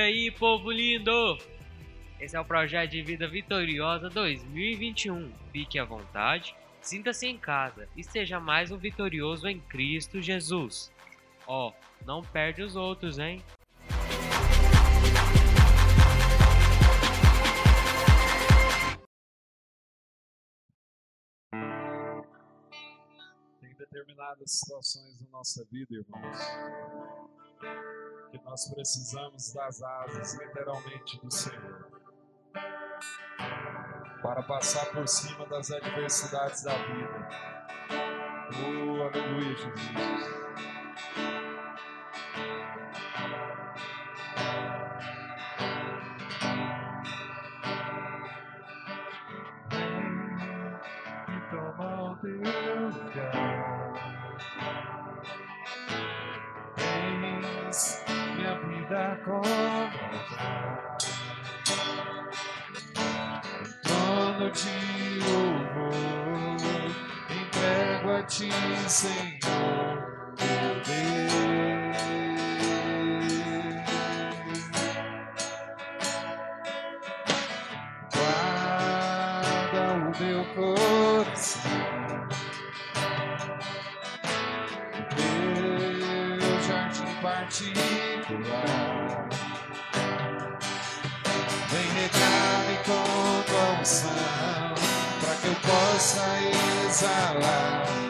aí, povo lindo? Esse é o Projeto de Vida Vitoriosa 2021. Fique à vontade, sinta-se em casa e seja mais um vitorioso em Cristo Jesus. Ó, oh, não perde os outros, hein? Tem determinadas situações na nossa vida, irmãos, que nós precisamos das asas, literalmente, do Senhor, para passar por cima das adversidades da vida. Oh, aleluia, Jesus. teu coração. Teu jardim particular. Vem regar-me com tua unção, para que eu possa exalar.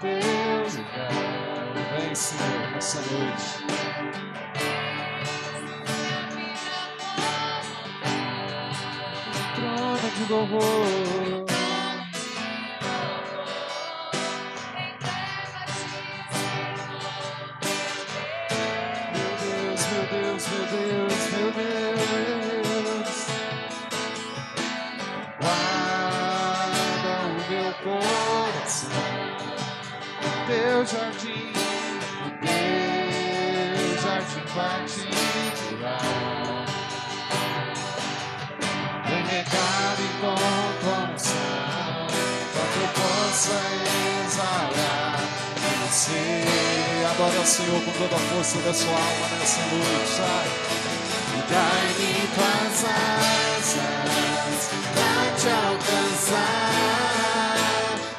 Deus. Vem, Senhor, nessa noite. Trona de louvor. Meu Deus, meu Deus, meu Deus. vai te curar. Um recado enquanto unção, para que possa exalar em você. Adora o Senhor com toda a força da sua alma nessa noite, sai. E dai-me tuas asas pra te alcançar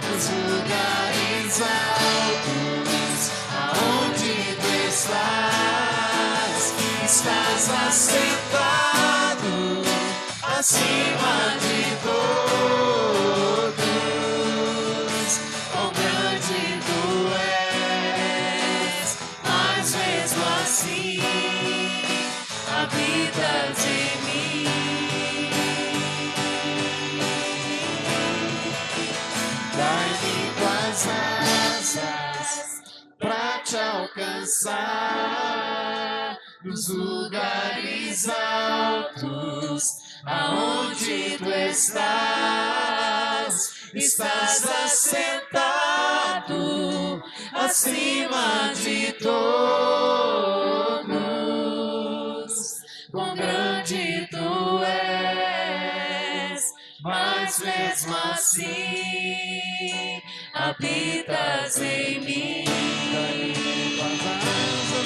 nos lugares altos aonde tu estás estás aceitado acima de todos. Quão grande tu és, mas mesmo assim habita em mim. Dá-me as asas pra te alcançar nos lugares altos, aonde tu estás, estás assentado acima de todos. Com grande tu és, mas mesmo assim habitas em mim.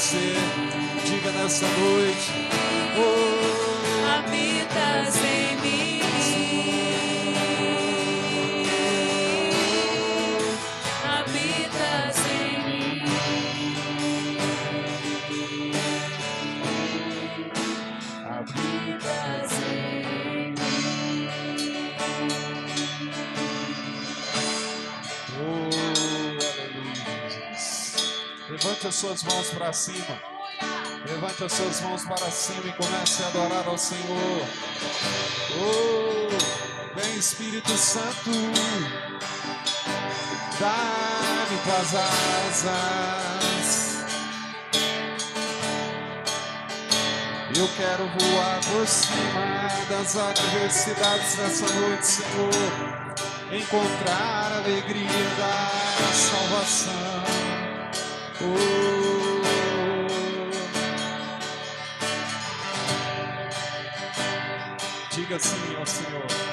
você. Diga nessa noite. Oh, Habitas em as suas mãos para cima. Levante as suas mãos para cima e comece a adorar ao Senhor. Oh, vem Espírito Santo. Dá-me tuas asas. Eu quero voar por cima das adversidades nessa noite, Senhor. Encontrar a alegria da salvação. Diga sim ao Senhor.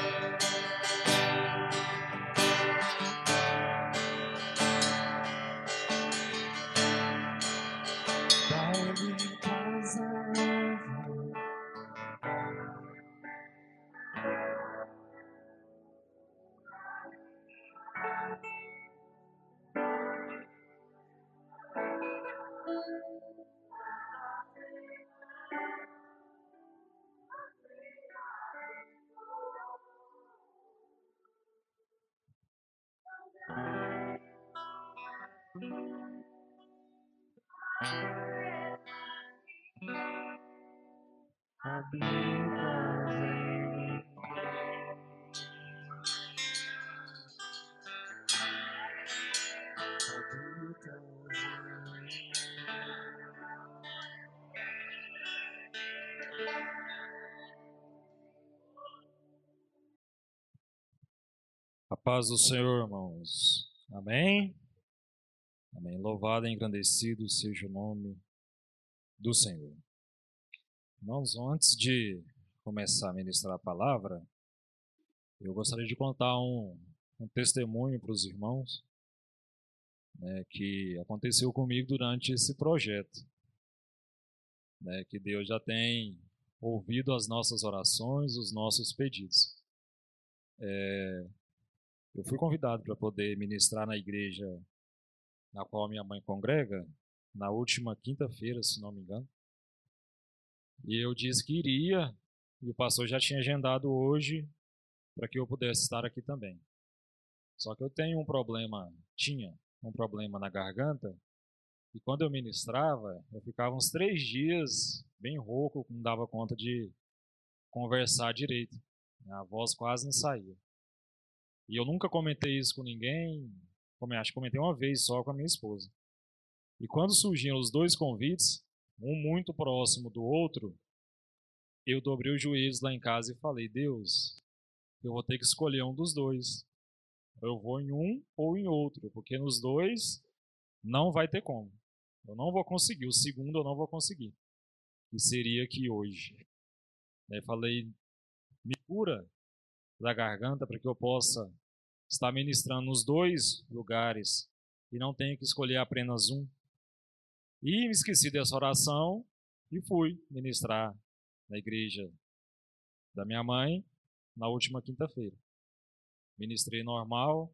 A paz do Senhor, irmãos. Amém? Amém. Louvado e engrandecido seja o nome do Senhor. Irmãos, antes de começar a ministrar a palavra, eu gostaria de contar um, um testemunho para os irmãos né, que aconteceu comigo durante esse projeto. Né, que Deus já tem ouvido as nossas orações, os nossos pedidos. É, eu fui convidado para poder ministrar na igreja na qual minha mãe congrega, na última quinta-feira, se não me engano. E eu disse que iria, e o pastor já tinha agendado hoje para que eu pudesse estar aqui também. Só que eu tenho um problema, tinha um problema na garganta, e quando eu ministrava, eu ficava uns três dias bem rouco, não dava conta de conversar direito. A voz quase não saía. E eu nunca comentei isso com ninguém, como acho que comentei uma vez só com a minha esposa. E quando surgiram os dois convites, um muito próximo do outro, eu dobrei os joelhos lá em casa e falei: Deus, eu vou ter que escolher um dos dois. Eu vou em um ou em outro, porque nos dois não vai ter como. Eu não vou conseguir. O segundo eu não vou conseguir. E seria aqui hoje. Aí falei: me cura da garganta para que eu possa estar ministrando nos dois lugares e não tenha que escolher apenas um. E me esqueci dessa oração e fui ministrar na igreja da minha mãe na última quinta-feira. Ministrei normal.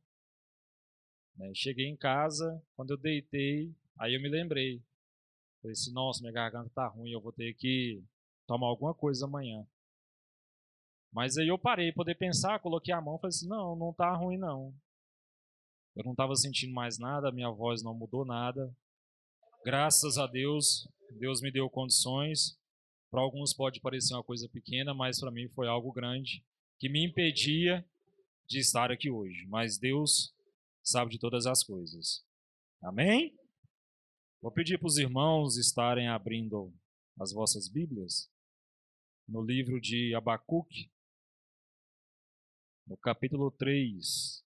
Né? Cheguei em casa, quando eu deitei, aí eu me lembrei. Falei assim, nossa, minha garganta tá ruim, eu vou ter que tomar alguma coisa amanhã. Mas aí eu parei, poder pensar, coloquei a mão, falei assim, não, não tá ruim não. Eu não estava sentindo mais nada, minha voz não mudou nada. Graças a Deus, Deus me deu condições. Para alguns pode parecer uma coisa pequena, mas para mim foi algo grande que me impedia de estar aqui hoje. Mas Deus sabe de todas as coisas. Amém? Vou pedir para os irmãos estarem abrindo as vossas Bíblias no livro de Abacuque, no capítulo 3.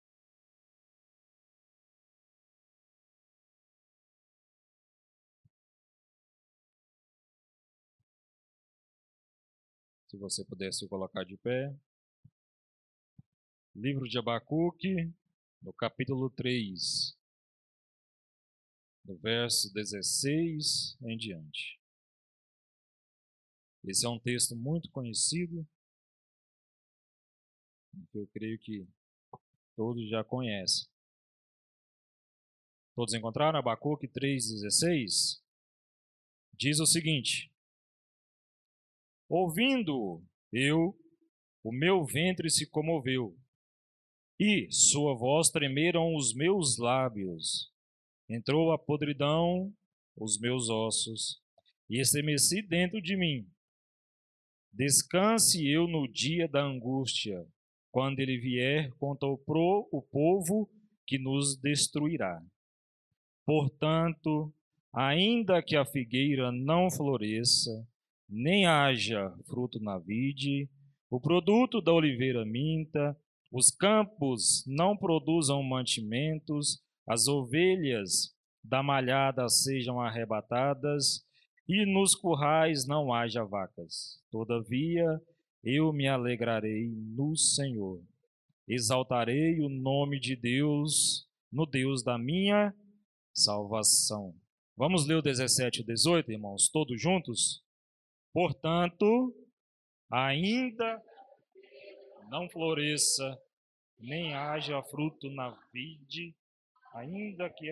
Se você pudesse colocar de pé. Livro de Abacuque, no capítulo 3. do verso 16 em diante. Esse é um texto muito conhecido, que eu creio que todos já conhecem. Todos encontraram Abacuque 3,16? Diz o seguinte: Ouvindo eu, o meu ventre se comoveu, e sua voz tremeram os meus lábios. Entrou a podridão os meus ossos, e estremeci dentro de mim. Descanse eu no dia da angústia, quando ele vier contra o, pro, o povo que nos destruirá. Portanto, ainda que a figueira não floresça, nem haja fruto na vide, o produto da oliveira minta, os campos não produzam mantimentos, as ovelhas da malhada sejam arrebatadas, e nos currais não haja vacas. Todavia, eu me alegrarei no Senhor. Exaltarei o nome de Deus, no Deus da minha salvação. Vamos ler o 17 e o 18, irmãos, todos juntos? Portanto, ainda não floresça, nem haja fruto na vide, ainda que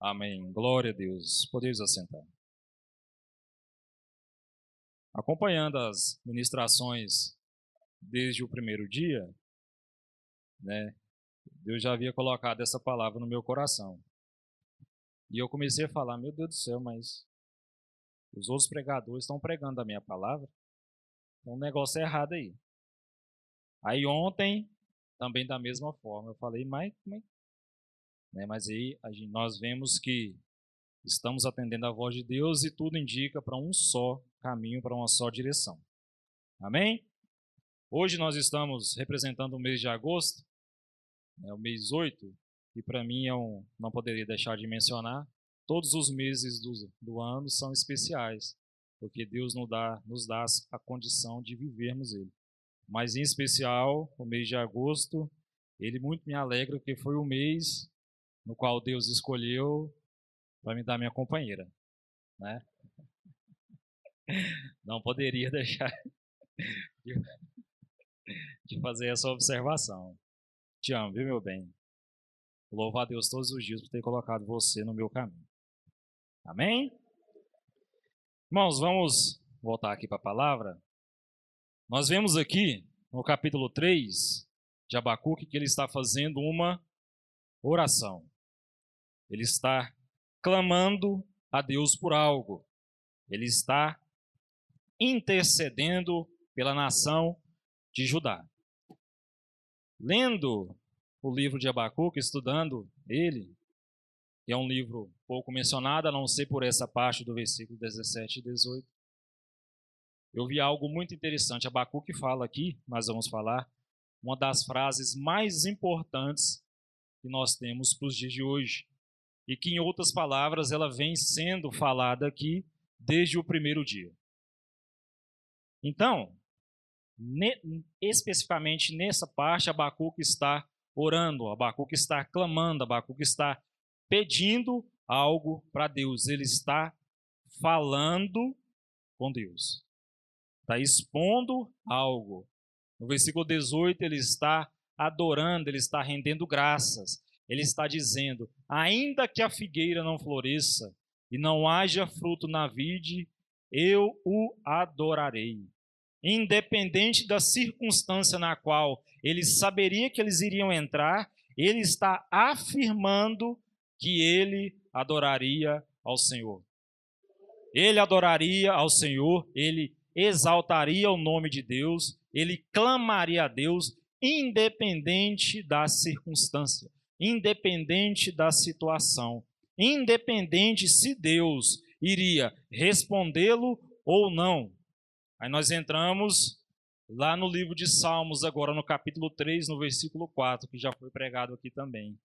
Amém. Glória a Deus. Podeis assentar. Acompanhando as ministrações desde o primeiro dia, né, Deus já havia colocado essa palavra no meu coração. E eu comecei a falar, meu Deus do céu, mas os outros pregadores estão pregando a minha palavra. Tem um negócio errado aí. Aí ontem, também da mesma forma, eu falei, mas, mas né? Mas aí gente, nós vemos que estamos atendendo a voz de Deus e tudo indica para um só caminho, para uma só direção. Amém? Hoje nós estamos representando o mês de agosto, né, o mês 8, e para mim é um, não poderia deixar de mencionar, todos os meses do, do ano são especiais, porque Deus nos dá, nos dá a condição de vivermos ele. Mas em especial, o mês de agosto, ele muito me alegra, porque foi o mês no qual Deus escolheu para me dar minha companheira, né? Não poderia deixar de fazer essa observação. Te amo, viu, meu bem? Louvo a Deus todos os dias por ter colocado você no meu caminho. Amém? Irmãos, vamos voltar aqui para a palavra. Nós vemos aqui no capítulo 3 de Abacuque que ele está fazendo uma oração. Ele está clamando a Deus por algo. Ele está intercedendo pela nação de Judá. Lendo o livro de Abacuque, estudando ele, que é um livro pouco mencionado, a não ser por essa parte do versículo 17 e 18, eu vi algo muito interessante. Abacuque fala aqui, nós vamos falar, uma das frases mais importantes que nós temos para os dias de hoje e que, em outras palavras, ela vem sendo falada aqui desde o primeiro dia. Então, ne, especificamente nessa parte, Abacuque está orando, Abacuque está clamando, Abacuque está pedindo algo para Deus, ele está falando com Deus, está expondo algo. No versículo 18, ele está adorando, ele está rendendo graças, ele está dizendo: ainda que a figueira não floresça e não haja fruto na vide, eu o adorarei. Independente da circunstância na qual ele saberia que eles iriam entrar, ele está afirmando que ele adoraria ao Senhor. Ele adoraria ao Senhor, ele exaltaria o nome de Deus, ele clamaria a Deus, independente da circunstância independente da situação, independente se Deus iria respondê-lo ou não. Aí nós entramos lá no livro de Salmos, agora no capítulo 3, no versículo 4, que já foi pregado aqui também.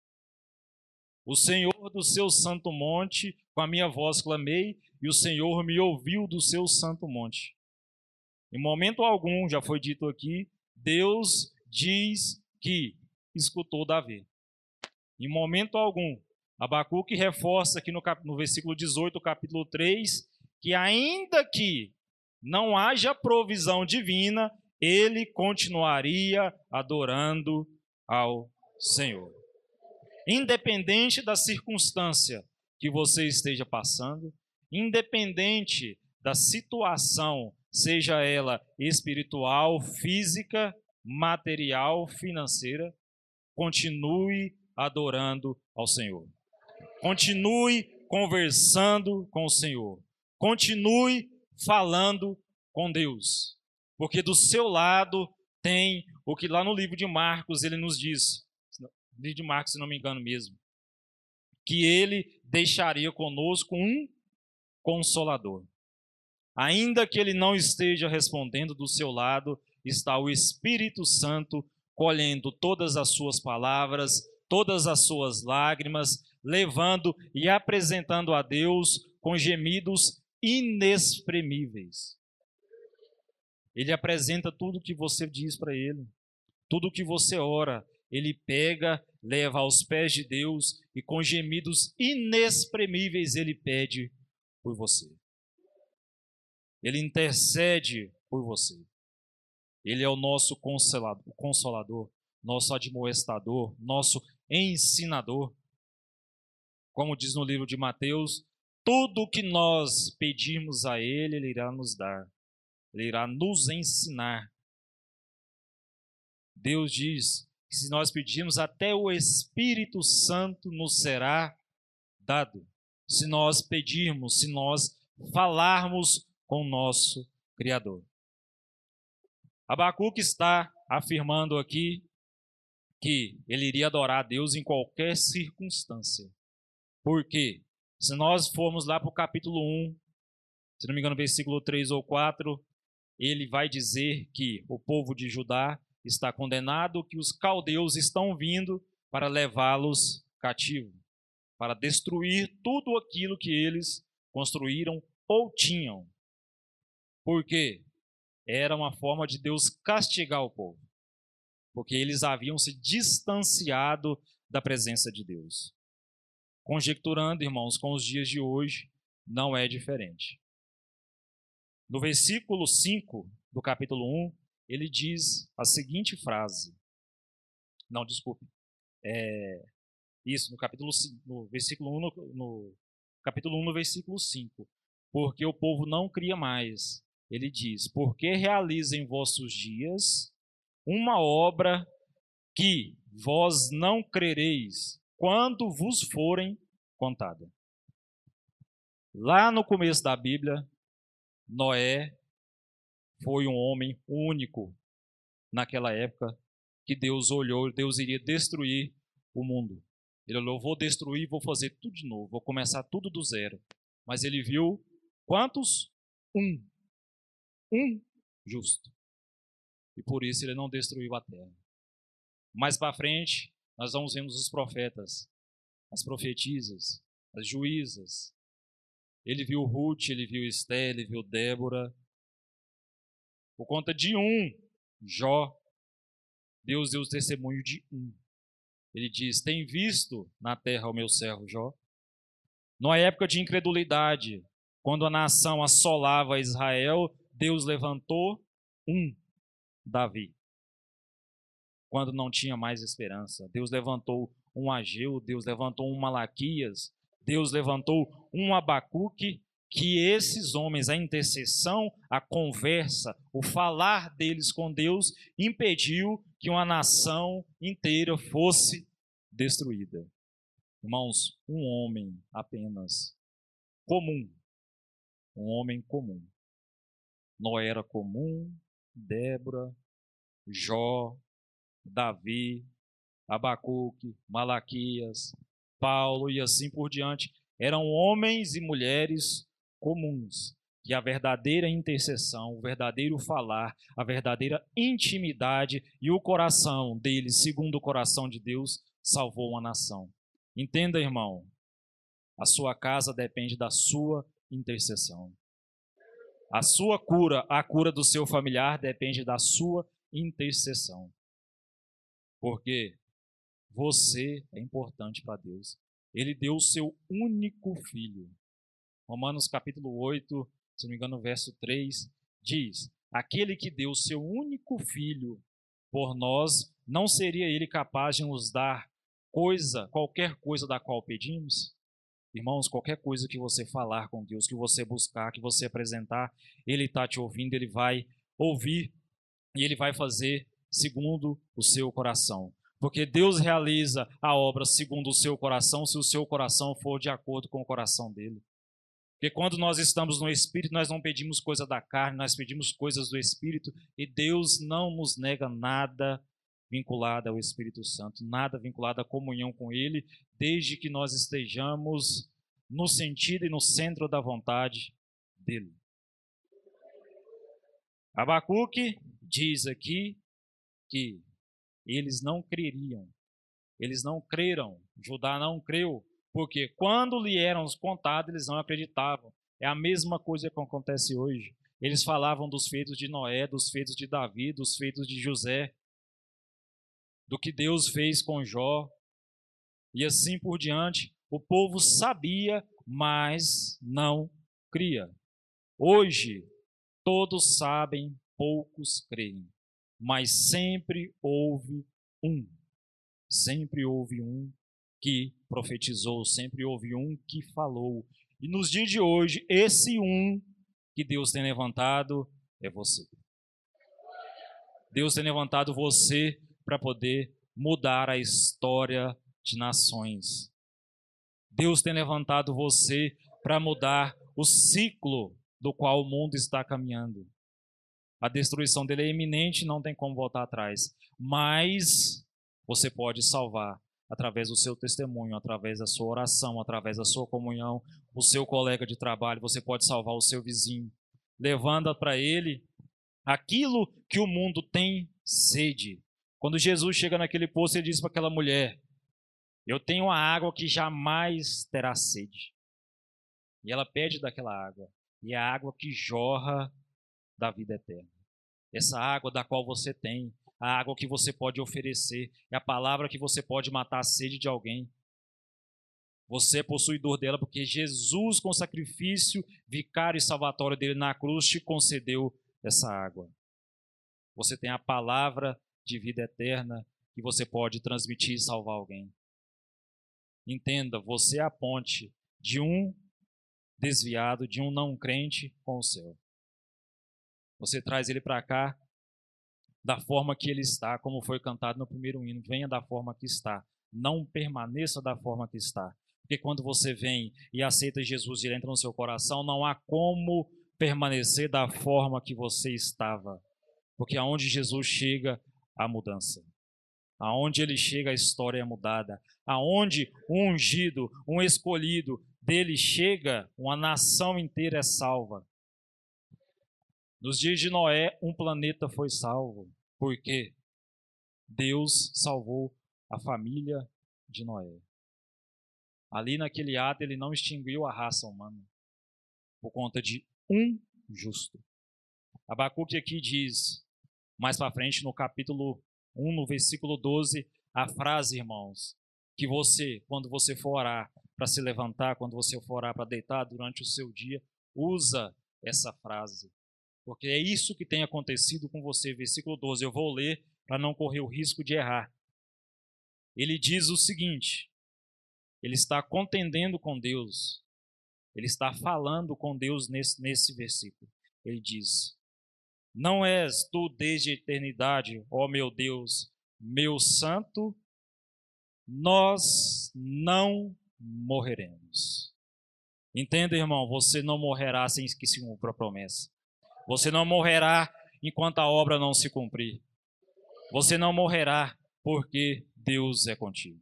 O Senhor do seu santo monte, com a minha voz clamei, e o Senhor me ouviu do seu santo monte. Em momento algum, já foi dito aqui, Deus diz que escutou Davi. Em momento algum, Abacuque reforça aqui no, cap, no versículo 18, capítulo 3, que ainda que não haja provisão divina, ele continuaria adorando ao Senhor. Independente da circunstância que você esteja passando, independente da situação, seja ela espiritual, física, material, financeira, continue adorando ao Senhor. Continue conversando com o Senhor. Continue falando com Deus. Porque do seu lado tem o que lá no livro de Marcos ele nos diz. Livro de Marcos, se não me engano mesmo. Que ele deixaria conosco um consolador. Ainda que ele não esteja respondendo do seu lado, está o Espírito Santo colhendo todas as suas palavras, todas as suas lágrimas, levando e apresentando a Deus com gemidos inexprimíveis. Ele apresenta tudo que você diz para ele, tudo que você ora, ele pega, leva aos pés de Deus e com gemidos inexprimíveis ele pede por você. Ele intercede por você. Ele é o nosso consolador, nosso admoestador, nosso ensinador. Como diz no livro de Mateus, tudo o que nós pedirmos a Ele, Ele irá nos dar. Ele irá nos ensinar. Deus diz que se nós pedirmos, até o Espírito Santo nos será dado. Se nós pedirmos, se nós falarmos com o nosso Criador. Abacuque está afirmando aqui que ele iria adorar a Deus em qualquer circunstância. Por quê? Se nós formos lá para o capítulo 1, se não me engano, versículo 3 ou 4, ele vai dizer que o povo de Judá está condenado, que os caldeus estão vindo para levá-los cativo, para destruir tudo aquilo que eles construíram ou tinham. Por quê? Era uma forma de Deus castigar o povo, porque eles haviam se distanciado da presença de Deus. Conjecturando, irmãos, com os dias de hoje, não é diferente. No versículo 5 do capítulo 1, ele diz a seguinte frase. Não, desculpe. É, isso, no capítulo 5, no versículo 1, no, no capítulo 1, no versículo 5. Porque o povo não cria mais. Ele diz: Porque realiza em vossos dias uma obra que vós não crereis, quando vos forem contada. Lá no começo da Bíblia, Noé foi um homem único naquela época que Deus olhou, Deus iria destruir o mundo. Ele olhou, vou destruir, vou fazer tudo de novo, vou começar tudo do zero. Mas ele viu quantos? Um. Um justo. E por isso ele não destruiu a terra. Mais para frente, nós vamos ver os profetas, as profetisas, as juízas. Ele viu Ruth, ele viu Esté, ele viu Débora. Por conta de um, Jó, Deus deu o testemunho de um. Ele diz: Tem visto na terra o meu servo Jó? Numa época de incredulidade, quando a nação assolava Israel, Deus levantou um, Davi quando não tinha mais esperança. Deus levantou um Ageu, Deus levantou um Malaquias, Deus levantou um Abacuque, que esses homens, a intercessão, a conversa, o falar deles com Deus, impediu que uma nação inteira fosse destruída. Irmãos, um homem apenas comum, um homem comum. Noé era comum, Débora, Jó, Davi, Abacuque, Malaquias, Paulo e assim por diante, eram homens e mulheres comuns, que a verdadeira intercessão, o verdadeiro falar, a verdadeira intimidade e o coração dele, segundo o coração de Deus, salvou uma nação. Entenda, irmão, a sua casa depende da sua intercessão. A sua cura, a cura do seu familiar depende da sua intercessão. Porque você é importante para Deus. Ele deu o seu único filho. Romanos capítulo 8, se não me engano, verso 3, diz: Aquele que deu o seu único filho por nós, não seria ele capaz de nos dar coisa, qualquer coisa da qual pedimos? Irmãos, qualquer coisa que você falar com Deus, que você buscar, que você apresentar, Ele está te ouvindo, Ele vai ouvir e Ele vai fazer segundo o seu coração. Porque Deus realiza a obra segundo o seu coração, se o seu coração for de acordo com o coração dele. Porque quando nós estamos no Espírito, nós não pedimos coisa da carne, nós pedimos coisas do Espírito, e Deus não nos nega nada vinculado ao Espírito Santo, nada vinculado à comunhão com Ele, desde que nós estejamos no sentido e no centro da vontade dele. Abacuque diz aqui que eles não creriam, eles não creram, Judá não creu, porque quando lhe eram contados, eles não acreditavam. É a mesma coisa que acontece hoje. Eles falavam dos feitos de Noé, dos feitos de Davi, dos feitos de José, do que Deus fez com Jó, e assim por diante. O povo sabia, mas não cria. Hoje, todos sabem, poucos creem, mas sempre houve um. Sempre houve um que profetizou, sempre houve um que falou. E nos dias de hoje, esse um que Deus tem levantado é você. Deus tem levantado você para poder mudar a história de nações. Deus tem levantado você para mudar o ciclo do qual o mundo está caminhando. A destruição dele é iminente, não tem como voltar atrás. Mas você pode salvar através do seu testemunho, através da sua oração, através da sua comunhão, o seu colega de trabalho, você pode salvar o seu vizinho, levando para ele aquilo que o mundo tem sede. Quando Jesus chega naquele poço, ele diz para aquela mulher: Eu tenho a água que jamais terá sede. E ela pede daquela água, e é a água que jorra da vida eterna. Essa água da qual você tem, a água que você pode oferecer, é a palavra que você pode matar a sede de alguém. Você é possuidor dela porque Jesus, com o sacrifício vicário e salvatório dele na cruz, te concedeu essa água. Você tem a palavra de vida eterna que você pode transmitir e salvar alguém. Entenda, você é a ponte de um desviado, de um não crente com o céu. Você traz ele para cá da forma que ele está, como foi cantado no primeiro hino. Venha da forma que está. Não permaneça da forma que está. Porque quando você vem e aceita Jesus e ele entra no seu coração, não há como permanecer da forma que você estava. Porque aonde Jesus chega, a mudança. Aonde ele chega, a história é mudada. Aonde um ungido, um escolhido dele chega, uma nação inteira é salva. Nos dias de Noé, um planeta foi salvo. Por quê? Deus salvou a família de Noé. Ali naquele ato, ele não extinguiu a raça humana por conta de um justo. Abacuque aqui diz: mais para frente, no capítulo 1, no versículo 12, a frase, irmãos, que você, quando você for orar para se levantar, quando você for orar para deitar durante o seu dia, usa essa frase. Porque é isso que tem acontecido com você. Versículo 12, eu vou ler para não correr o risco de errar. Ele diz o seguinte: ele está contendendo com Deus, ele está falando com Deus nesse, nesse versículo. Ele diz: não és tu desde a eternidade, ó meu Deus, meu santo, nós não morreremos. Entenda, irmão, você não morrerá sem que se cumpra a promessa. Você não morrerá enquanto a obra não se cumprir. Você não morrerá porque Deus é contigo.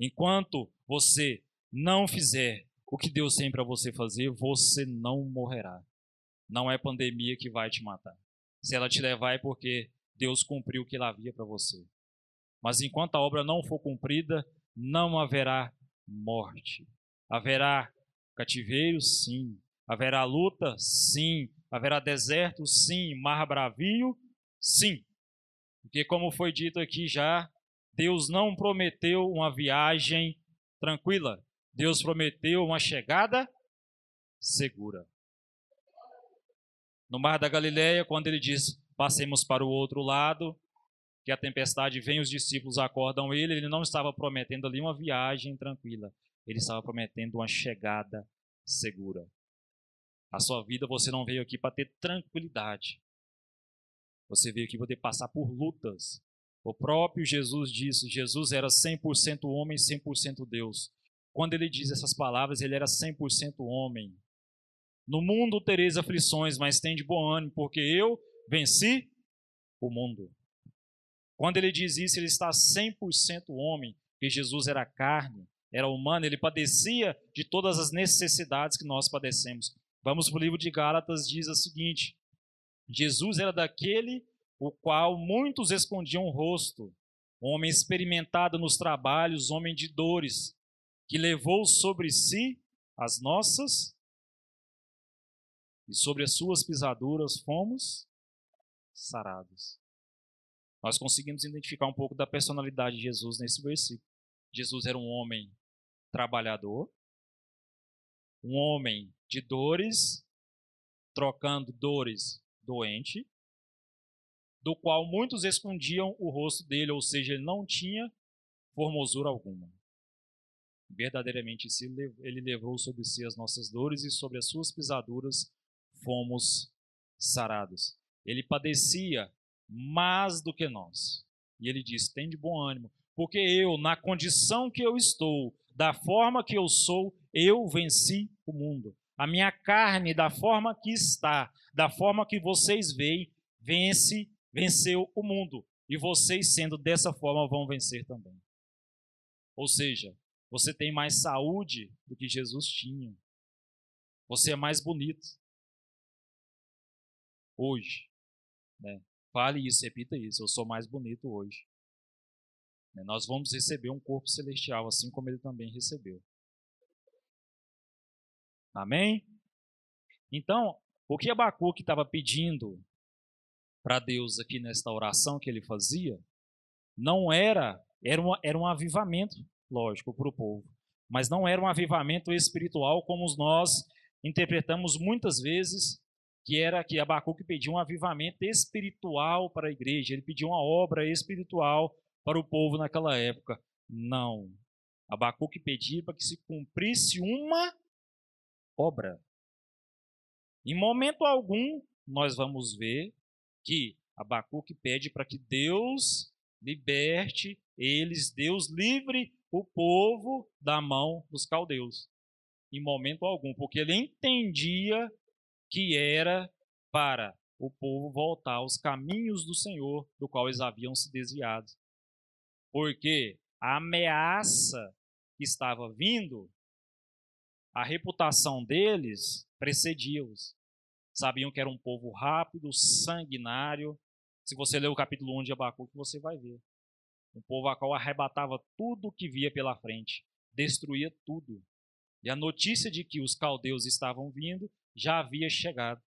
Enquanto você não fizer o que Deus tem para você fazer, você não morrerá. Não é pandemia que vai te matar. Se ela te levar é porque Deus cumpriu o que ela havia para você. Mas enquanto a obra não for cumprida, não haverá morte. Haverá cativeiro, sim. Haverá luta, sim. Haverá deserto, sim. Mar bravio, sim. Porque, como foi dito aqui já, Deus não prometeu uma viagem tranquila. Deus prometeu uma chegada segura. No Mar da Galileia, quando ele diz: passemos para o outro lado, que a tempestade vem, os discípulos acordam ele, ele não estava prometendo ali uma viagem tranquila, ele estava prometendo uma chegada segura. A sua vida você não veio aqui para ter tranquilidade. Você veio aqui para poder passar por lutas. O próprio Jesus disse, Jesus era 100% homem, 100% Deus. Quando ele diz essas palavras, ele era 100% homem. No mundo tereis aflições, mas tem de bom ânimo, porque eu venci o mundo. Quando ele diz isso, ele está 100% homem, porque Jesus era carne, era humano, ele padecia de todas as necessidades que nós padecemos. Vamos para o livro de Gálatas, diz o seguinte: Jesus era daquele o qual muitos escondiam o rosto, homem experimentado nos trabalhos, homem de dores, que levou sobre si as nossas e sobre as suas pisaduras fomos sarados nós conseguimos identificar um pouco da personalidade de Jesus nesse versículo. Jesus era um homem trabalhador, um homem de dores, trocando dores doente, do qual muitos escondiam o rosto dele, ou seja, ele não tinha formosura alguma. Verdadeiramente, ele levou sobre si as nossas dores e sobre as suas pisaduras fomos sarados. Ele padecia mais do que nós. E ele diz: tem de bom ânimo, porque eu, na condição que eu estou, da forma que eu sou, eu venci o mundo. A minha carne, da forma que está, da forma que vocês veem, vence, venceu o mundo. E vocês, sendo dessa forma, vão vencer também. Ou seja, você tem mais saúde do que Jesus tinha. Você é mais bonito. Hoje. Né? Fale isso, repita isso. Eu sou mais bonito hoje. Né, nós vamos receber um corpo celestial, assim como ele também recebeu. Amém? Então, o que Abacuque estava pedindo para Deus aqui nesta oração que ele fazia, não era, era, uma, era um avivamento, lógico, para o povo, mas não era um avivamento espiritual como nós interpretamos muitas vezes que era que Abacuque pediu um avivamento espiritual para a igreja, ele pediu uma obra espiritual para o povo naquela época. Não. Abacuque pedia para que se cumprisse uma obra. Em momento algum, nós vamos ver que Abacuque pede para que Deus liberte eles, Deus livre o povo da mão dos caldeus. Em momento algum, porque ele entendia que era para o povo voltar aos caminhos do Senhor, do qual eles haviam se desviado. Porque a ameaça que estava vindo, a reputação deles precedia-os. Sabiam que era um povo rápido, sanguinário. Se você ler o capítulo 1 de Abacuque, você vai ver. Um povo a qual arrebatava tudo o que via pela frente, destruía tudo. E a notícia de que os caldeus estavam vindo já havia chegado.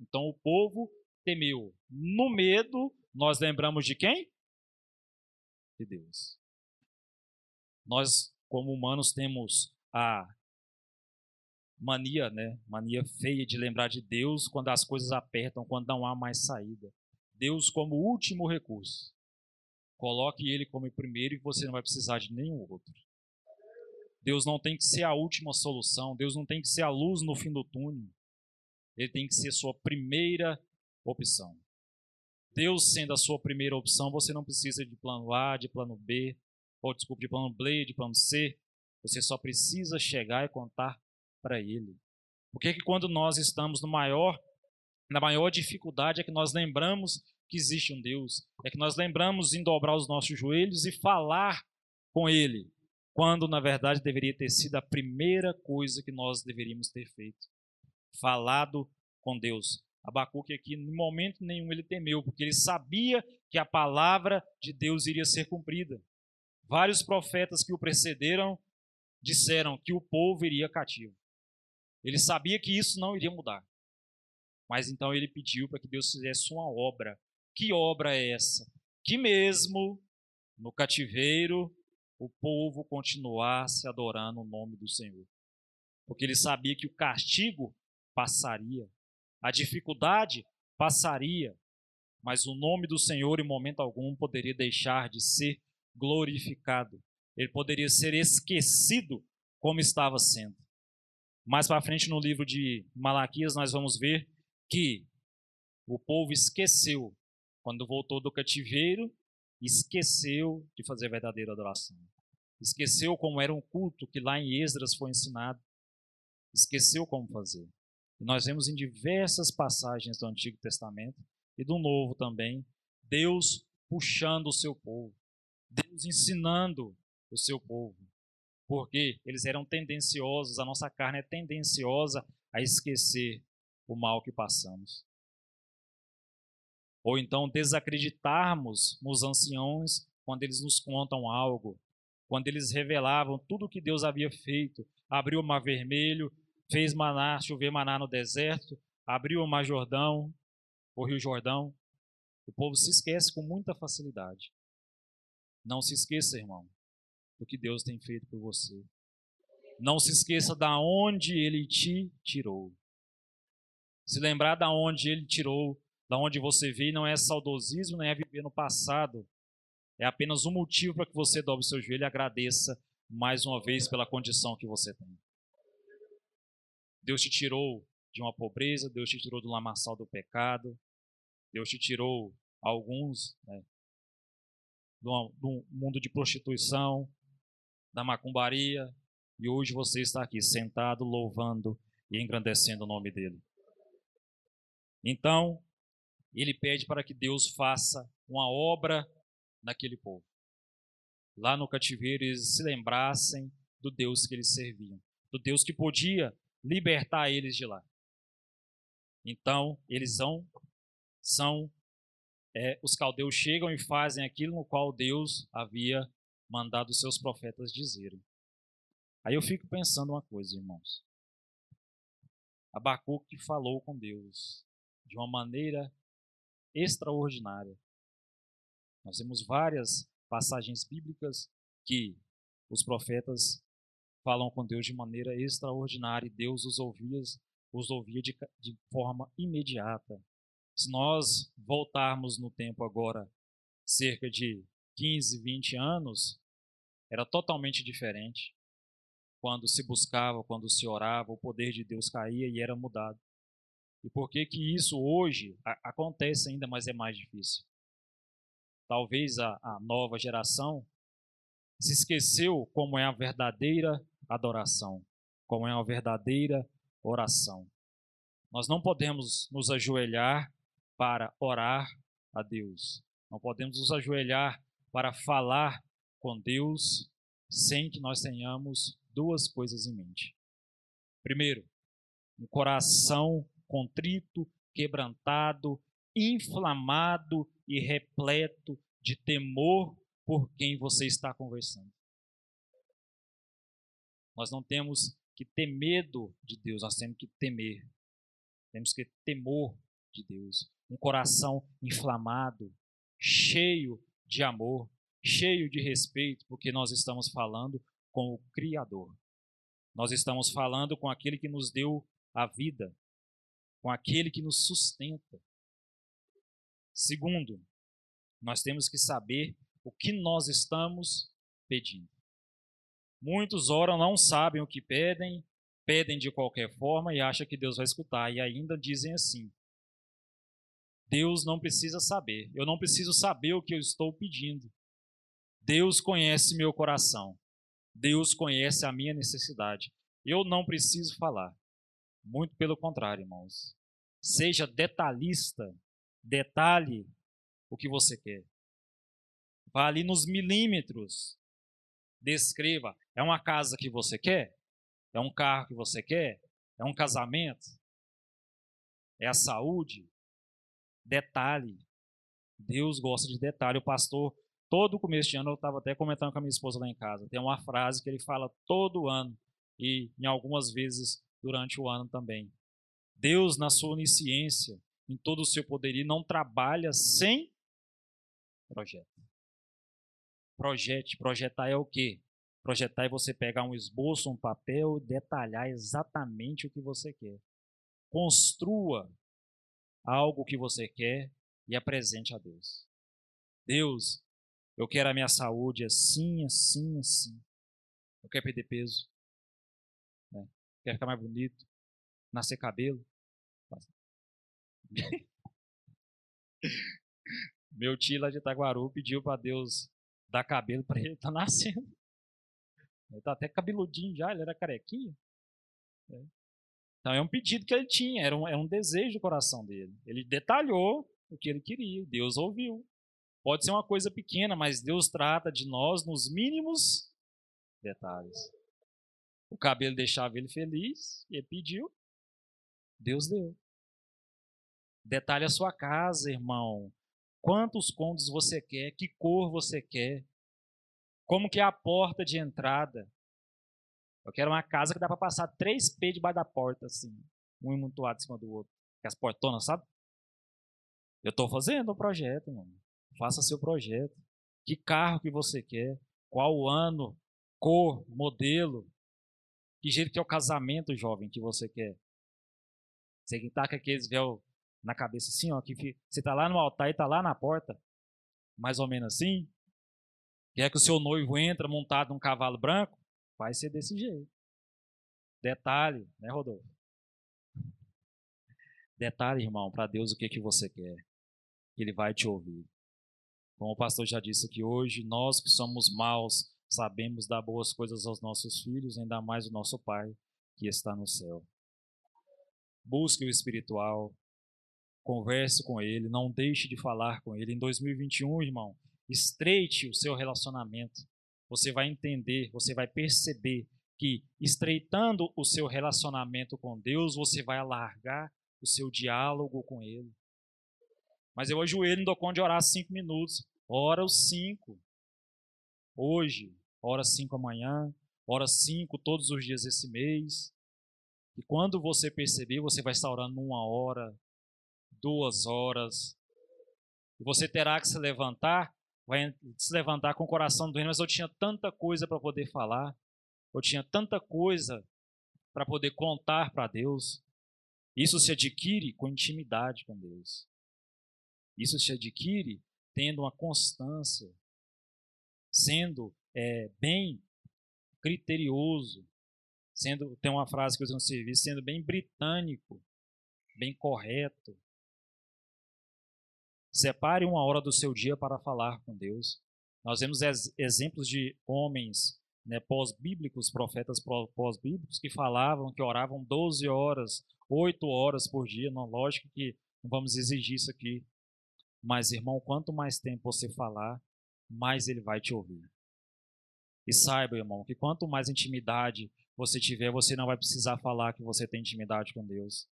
Então o povo temeu. No medo, nós lembramos de quem? De Deus. Nós, como humanos, temos a mania, né? Mania feia de lembrar de Deus quando as coisas apertam, quando não há mais saída. Deus como último recurso. Coloque ele como primeiro e você não vai precisar de nenhum outro. Deus não tem que ser a última solução, Deus não tem que ser a luz no fim do túnel. Ele tem que ser sua primeira opção. Deus sendo a sua primeira opção, você não precisa de plano A, de plano B, ou desculpe, de plano B, de plano C. Você só precisa chegar e contar para Ele. Porque que quando nós estamos no maior, na maior dificuldade é que nós lembramos que existe um Deus, é que nós lembramos em dobrar os nossos joelhos e falar com Ele. Quando na verdade deveria ter sido a primeira coisa que nós deveríamos ter feito. Falado com Deus. Abacuque aqui, em momento nenhum, ele temeu, porque ele sabia que a palavra de Deus iria ser cumprida. Vários profetas que o precederam disseram que o povo iria cativo. Ele sabia que isso não iria mudar. Mas então ele pediu para que Deus fizesse uma obra. Que obra é essa? Que mesmo no cativeiro o povo continuasse adorando o nome do Senhor. Porque ele sabia que o castigo passaria, a dificuldade passaria, mas o nome do Senhor em momento algum poderia deixar de ser glorificado. Ele poderia ser esquecido como estava sendo. Mais para frente no livro de Malaquias nós vamos ver que o povo esqueceu quando voltou do cativeiro, esqueceu de fazer verdadeira adoração. Esqueceu como era um culto que lá em Esdras foi ensinado. Esqueceu como fazer. E nós vemos em diversas passagens do Antigo Testamento e do Novo também, Deus puxando o seu povo, Deus ensinando o seu povo, porque eles eram tendenciosos, a nossa carne é tendenciosa a esquecer o mal que passamos. Ou então desacreditarmos nos anciãos quando eles nos contam algo, quando eles revelavam tudo o que Deus havia feito, abriu o mar vermelho, fez maná, chover maná no deserto, abriu o mar Jordão, o Rio Jordão. O povo se esquece com muita facilidade. Não se esqueça, irmão, do que Deus tem feito por você. Não se esqueça da onde ele te tirou. Se lembrar da onde ele tirou, da onde você veio, não é saudosismo, nem é viver no passado. É apenas um motivo para que você dobre seu joelho e agradeça mais uma vez pela condição que você tem. Deus te tirou de uma pobreza, Deus te tirou do lamaçal do pecado, Deus te tirou alguns né, do, do mundo de prostituição, da macumbaria, e hoje você está aqui sentado, louvando e engrandecendo o nome dele. Então, ele pede para que Deus faça uma obra naquele povo. Lá no cativeiro, eles se lembrassem do Deus que eles serviam, do Deus que podia libertar eles de lá. Então, eles são, são é, os caldeus chegam e fazem aquilo no qual Deus havia mandado os seus profetas dizerem. Aí eu fico pensando uma coisa, irmãos. Abacuque falou com Deus de uma maneira extraordinária. Nós temos várias passagens bíblicas que os profetas falam com Deus de maneira extraordinária e Deus os ouvia, os ouvia de, de forma imediata. Se nós voltarmos no tempo agora, cerca de 15, 20 anos, era totalmente diferente. Quando se buscava, quando se orava, o poder de Deus caía e era mudado. E por que que isso hoje acontece ainda, mas é mais difícil? Talvez a, a nova geração se esqueceu como é a verdadeira adoração, como é a verdadeira oração. Nós não podemos nos ajoelhar para orar a Deus. Não podemos nos ajoelhar para falar com Deus sem que nós tenhamos duas coisas em mente. Primeiro, um coração contrito, quebrantado, inflamado e repleto de temor por quem você está conversando. Nós não temos que ter medo de Deus, nós temos que temer. Temos que ter temor de Deus. Um coração inflamado, cheio de amor, cheio de respeito, porque nós estamos falando com o Criador. Nós estamos falando com aquele que nos deu a vida, com aquele que nos sustenta. Segundo, nós temos que saber o que nós estamos pedindo. Muitos oram, não sabem o que pedem, pedem de qualquer forma e acham que Deus vai escutar, e ainda dizem assim: Deus não precisa saber, eu não preciso saber o que eu estou pedindo. Deus conhece meu coração, Deus conhece a minha necessidade. Eu não preciso falar. Muito pelo contrário, irmãos. Seja detalhista, detalhe o que você quer. Vá ali nos milímetros Descreva. É uma casa que você quer? É um carro que você quer? É um casamento? É a saúde? Detalhe. Deus gosta de detalhe. O pastor, todo começo de ano, eu estava até comentando com a minha esposa lá em casa. Tem uma frase que ele fala todo ano e em algumas vezes durante o ano também. Deus, na sua onisciência, em todo o seu poderio, não trabalha sem projeto. Projete, projetar é o quê? Projetar é você pegar um esboço, um papel e detalhar exatamente o que você quer. Construa algo que você quer e apresente a Deus. Deus, eu quero a minha saúde assim, assim, assim. Eu quero perder peso. Quero ficar mais bonito. Nascer cabelo. Meu tio lá de Itaguaru pediu para Deus dar cabelo para ele, tá nascendo. Ele tá até cabeludinho já, ele era carequinha. É. Então é um pedido que ele tinha, era um, era um desejo do coração dele. Ele detalhou o que ele queria, Deus ouviu. Pode ser uma coisa pequena, mas Deus trata de nós nos mínimos detalhes. O cabelo deixava ele feliz, ele pediu, Deus deu. Detalhe a sua casa, irmão. Quantos cômodos você quer? Que cor você quer? Como que é a porta de entrada? Eu quero uma casa que dá para passar três P debaixo da porta, assim. Um amontoado em cima do outro. Com as portonas, sabe? Eu estou fazendo um projeto, mano. Faça seu projeto. Que carro que você quer? Qual ano? Cor? Modelo? Que jeito que é o casamento, jovem, que você quer? Você que com aqueles véu na cabeça assim, ó, que você tá lá no altar e tá lá na porta, mais ou menos assim. Quer que o seu noivo entra montado num cavalo branco? Vai ser desse jeito. Detalhe, né, Rodolfo? Detalhe, irmão, para Deus o que que você quer. Ele vai te ouvir. Como o pastor já disse aqui hoje, nós que somos maus sabemos dar boas coisas aos nossos filhos, ainda mais o nosso Pai que está no céu. Busque o espiritual, converse com ele, não deixe de falar com ele. Em 2021, irmão, estreite o seu relacionamento. Você vai entender, você vai perceber que estreitando o seu relacionamento com Deus, você vai alargar o seu diálogo com Ele. Mas eu ajoelho e dou conta de orar cinco minutos. Ora os cinco. Hoje, ora cinco amanhã, ora cinco todos os dias esse mês. E quando você perceber, você vai estar orando uma hora, duas horas. E você terá que se levantar, vai se levantar com o coração doendo, mas eu tinha tanta coisa para poder falar, eu tinha tanta coisa para poder contar para Deus. Isso se adquire com intimidade com Deus. Isso se adquire tendo uma constância, sendo é, bem criterioso, sendo tem uma frase que eu uso no serviço, sendo bem britânico, bem correto, Separe uma hora do seu dia para falar com Deus. Nós vemos ex exemplos de homens né, pós-bíblicos, profetas pós-bíblicos, que falavam, que oravam 12 horas, 8 horas por dia. Não, lógico que não vamos exigir isso aqui. Mas, irmão, quanto mais tempo você falar, mais ele vai te ouvir. E saiba, irmão, que quanto mais intimidade você tiver, você não vai precisar falar que você tem intimidade com Deus.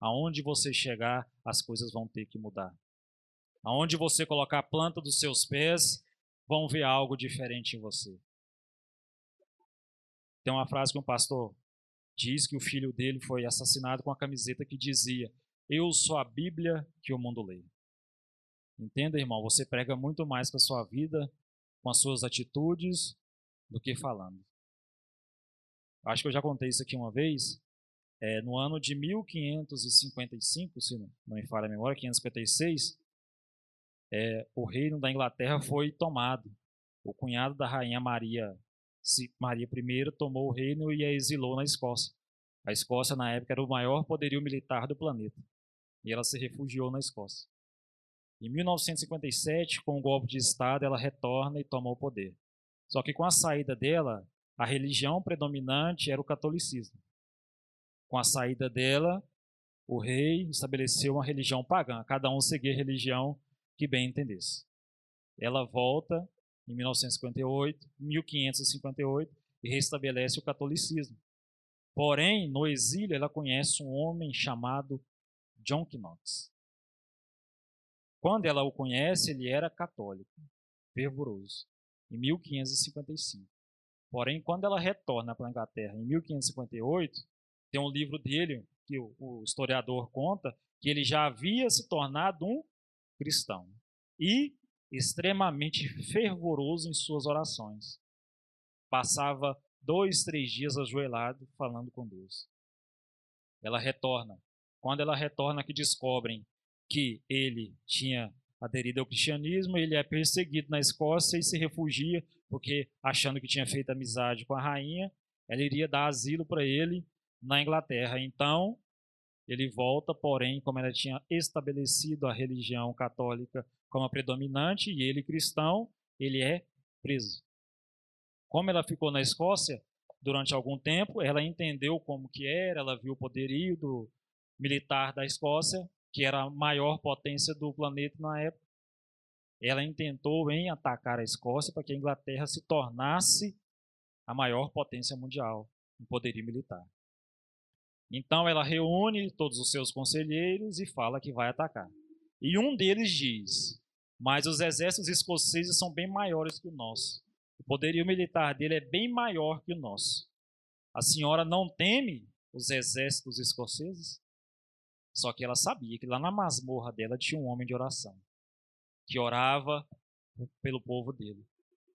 Aonde você chegar, as coisas vão ter que mudar. Aonde você colocar a planta dos seus pés, vão ver algo diferente em você. Tem uma frase que um pastor diz que o filho dele foi assassinado com a camiseta que dizia: Eu sou a Bíblia que o mundo lê. Entenda, irmão, você prega muito mais com a sua vida, com as suas atitudes, do que falando. Acho que eu já contei isso aqui uma vez. É, no ano de 1555, se não me falha a memória, 556, é, o reino da Inglaterra foi tomado. O cunhado da rainha Maria, Maria I tomou o reino e a exilou na Escócia. A Escócia, na época, era o maior poderio militar do planeta. E ela se refugiou na Escócia. Em 1957, com o golpe de Estado, ela retorna e toma o poder. Só que com a saída dela, a religião predominante era o catolicismo. Com a saída dela, o rei estabeleceu uma religião pagã. Cada um seguia a religião que bem entendesse. Ela volta em 1958, 1558 e restabelece o catolicismo. Porém, no exílio, ela conhece um homem chamado John Knox. Quando ela o conhece, ele era católico, fervoroso, em 1555. Porém, quando ela retorna para a Inglaterra em 1558, tem um livro dele que o, o historiador conta que ele já havia se tornado um cristão e extremamente fervoroso em suas orações. Passava dois, três dias ajoelhado falando com Deus. Ela retorna. Quando ela retorna, que descobrem que ele tinha aderido ao cristianismo, ele é perseguido na Escócia e se refugia, porque achando que tinha feito amizade com a rainha, ela iria dar asilo para ele na Inglaterra. Então, ele volta, porém, como ela tinha estabelecido a religião católica como a predominante e ele cristão, ele é preso. Como ela ficou na Escócia durante algum tempo, ela entendeu como que era, ela viu o poderio do militar da Escócia, que era a maior potência do planeta na época. Ela intentou em atacar a Escócia para que a Inglaterra se tornasse a maior potência mundial em poderio militar. Então ela reúne todos os seus conselheiros e fala que vai atacar. E um deles diz: Mas os exércitos escoceses são bem maiores que o nosso. O poderio militar dele é bem maior que o nosso. A senhora não teme os exércitos escoceses? Só que ela sabia que lá na masmorra dela tinha um homem de oração, que orava pelo povo dele.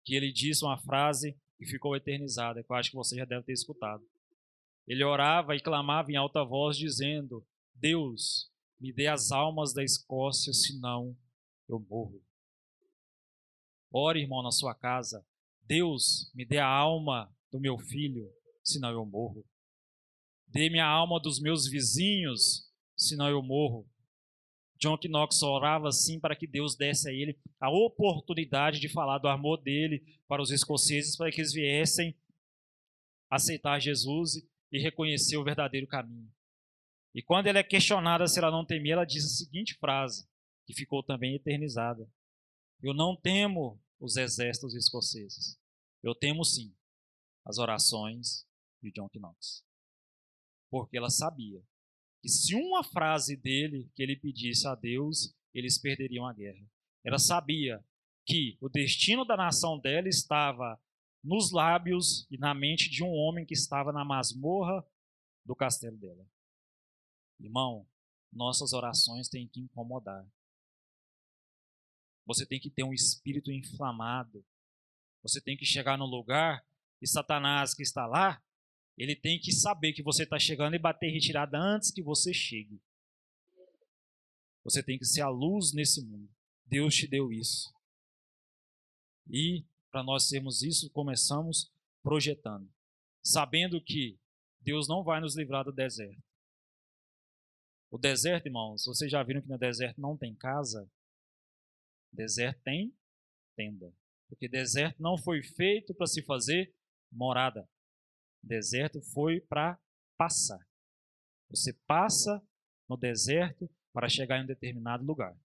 Que ele disse uma frase que ficou eternizada, que eu acho que você já deve ter escutado. Ele orava e clamava em alta voz, dizendo: Deus, me dê as almas da Escócia, senão eu morro. Ore, irmão, na sua casa. Deus, me dê a alma do meu filho, senão eu morro. Dê-me a alma dos meus vizinhos, senão eu morro. John Knox orava assim para que Deus desse a ele a oportunidade de falar do amor dele para os escoceses, para que eles viessem aceitar Jesus e reconhecer o verdadeiro caminho. E quando ela é questionada se ela não temia, ela diz a seguinte frase, que ficou também eternizada: Eu não temo os exércitos escoceses. Eu temo sim as orações de John Knox. Porque ela sabia que se uma frase dele que ele pedisse a Deus, eles perderiam a guerra. Ela sabia que o destino da nação dela estava nos lábios e na mente de um homem que estava na masmorra do castelo dela. Irmão, nossas orações têm que incomodar. Você tem que ter um espírito inflamado. Você tem que chegar no lugar e Satanás que está lá, ele tem que saber que você está chegando e bater retirada antes que você chegue. Você tem que ser a luz nesse mundo. Deus te deu isso. E para nós sermos isso, começamos projetando, sabendo que Deus não vai nos livrar do deserto. O deserto, irmãos, vocês já viram que no deserto não tem casa? Deserto tem tenda. Porque deserto não foi feito para se fazer morada. Deserto foi para passar. Você passa no deserto para chegar em um determinado lugar.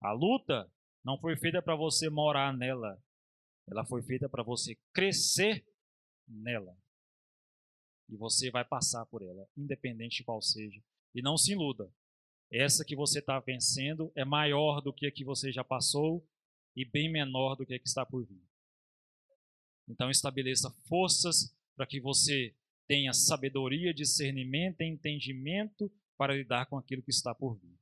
A luta não foi feita para você morar nela. Ela foi feita para você crescer nela. E você vai passar por ela, independente de qual seja. E não se iluda. Essa que você está vencendo é maior do que a que você já passou e bem menor do que a que está por vir. Então estabeleça forças para que você tenha sabedoria, discernimento e entendimento para lidar com aquilo que está por vir.